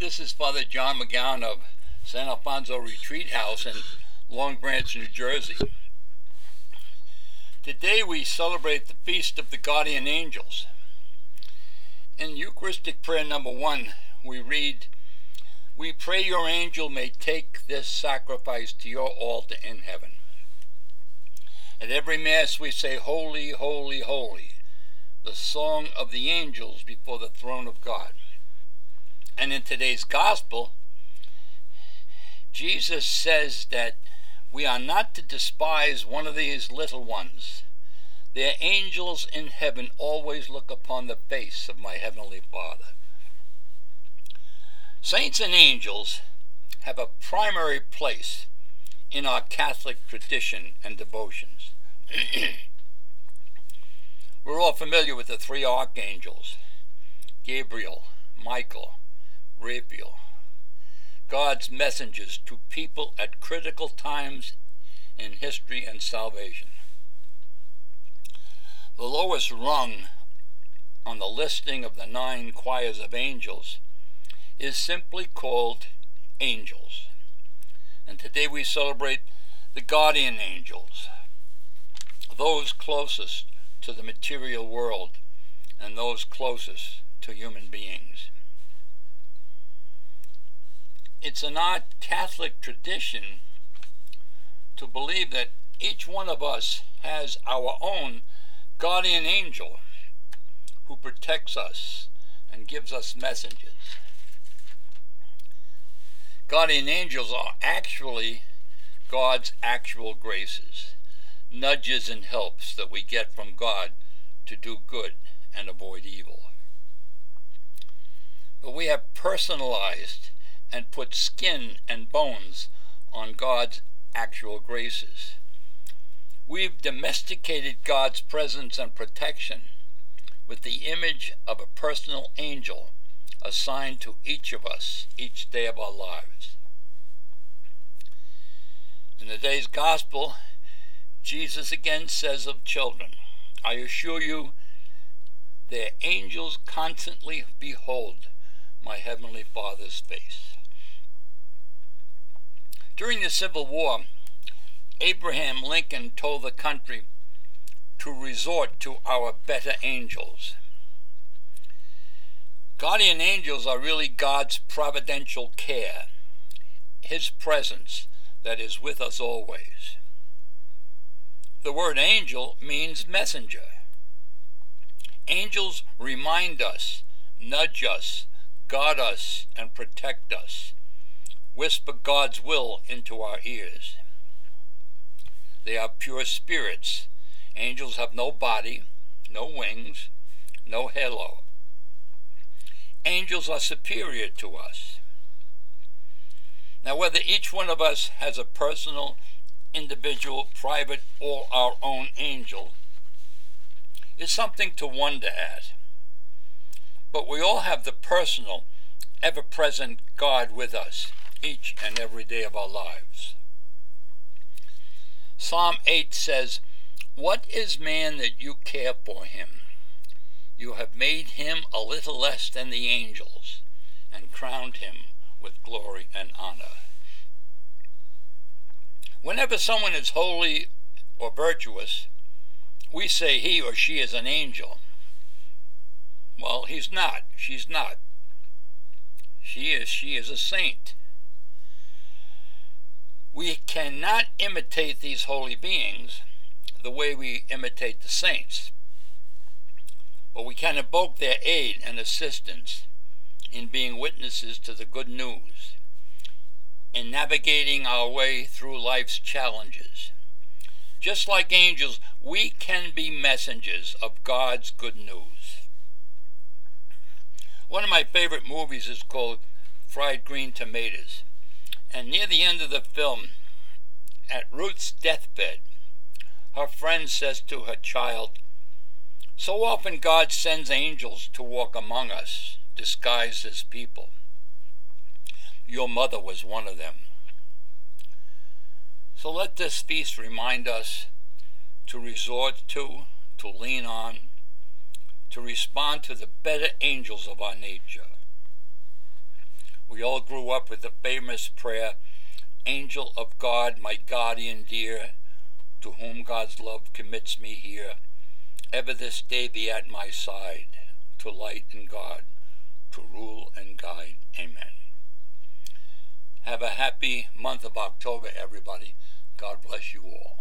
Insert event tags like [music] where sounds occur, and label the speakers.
Speaker 1: This is Father John McGowan of San Alfonso Retreat House in Long Branch, New Jersey. Today we celebrate the Feast of the Guardian Angels. In Eucharistic prayer number one, we read, We pray your angel may take this sacrifice to your altar in heaven. At every Mass we say, Holy, holy, holy, the song of the angels before the throne of God. And in today's Gospel, Jesus says that we are not to despise one of these little ones. Their angels in heaven always look upon the face of my heavenly Father. Saints and angels have a primary place in our Catholic tradition and devotions. [clears throat] We're all familiar with the three archangels Gabriel, Michael, Raphael. God's messengers to people at critical times in history and salvation. The lowest rung on the listing of the nine choirs of angels is simply called angels. And today we celebrate the guardian angels, those closest to the material world and those closest to human beings it's in our Catholic tradition to believe that each one of us has our own guardian angel who protects us and gives us messages. Guardian angels are actually God's actual graces, nudges and helps that we get from God to do good and avoid evil. But we have personalized and put skin and bones on God's actual graces. We've domesticated God's presence and protection with the image of a personal angel assigned to each of us each day of our lives. In the day's gospel, Jesus again says of children, I assure you, their angels constantly behold my heavenly Father's face. During the Civil War, Abraham Lincoln told the country to resort to our better angels. Guardian angels are really God's providential care, His presence that is with us always. The word angel means messenger. Angels remind us, nudge us, guard us, and protect us whisper God's will into our ears. They are pure spirits. Angels have no body, no wings, no halo. Angels are superior to us. Now, whether each one of us has a personal, individual, private, or our own angel is something to wonder at. But we all have the personal, ever present God with us each and every day of our lives. Psalm 8 says, What is man that you care for him? You have made him a little less than the angels and crowned him with glory and honor. Whenever someone is holy or virtuous, we say he or she is an angel. Well, he's not. She's not. She is. She is a saint. We cannot imitate these holy beings the way we imitate the saints, but we can invoke their aid and assistance in being witnesses to the good news, in navigating our way through life's challenges. Just like angels, we can be messengers of God's good news. One of my favorite movies is called Fried Green Tomatoes. And near the end of the film, at Ruth's deathbed, her friend says to her child, So often God sends angels to walk among us, disguised as people. Your mother was one of them. So let this feast remind us to resort to, to lean on, to respond to the better angels of our nature. We all grew up with the famous prayer, Angel of God, my guardian dear, to whom God's love commits me here, ever this day be at my side, to light and guard, to rule and guide. Amen. Have a happy month of October, everybody. God bless you all.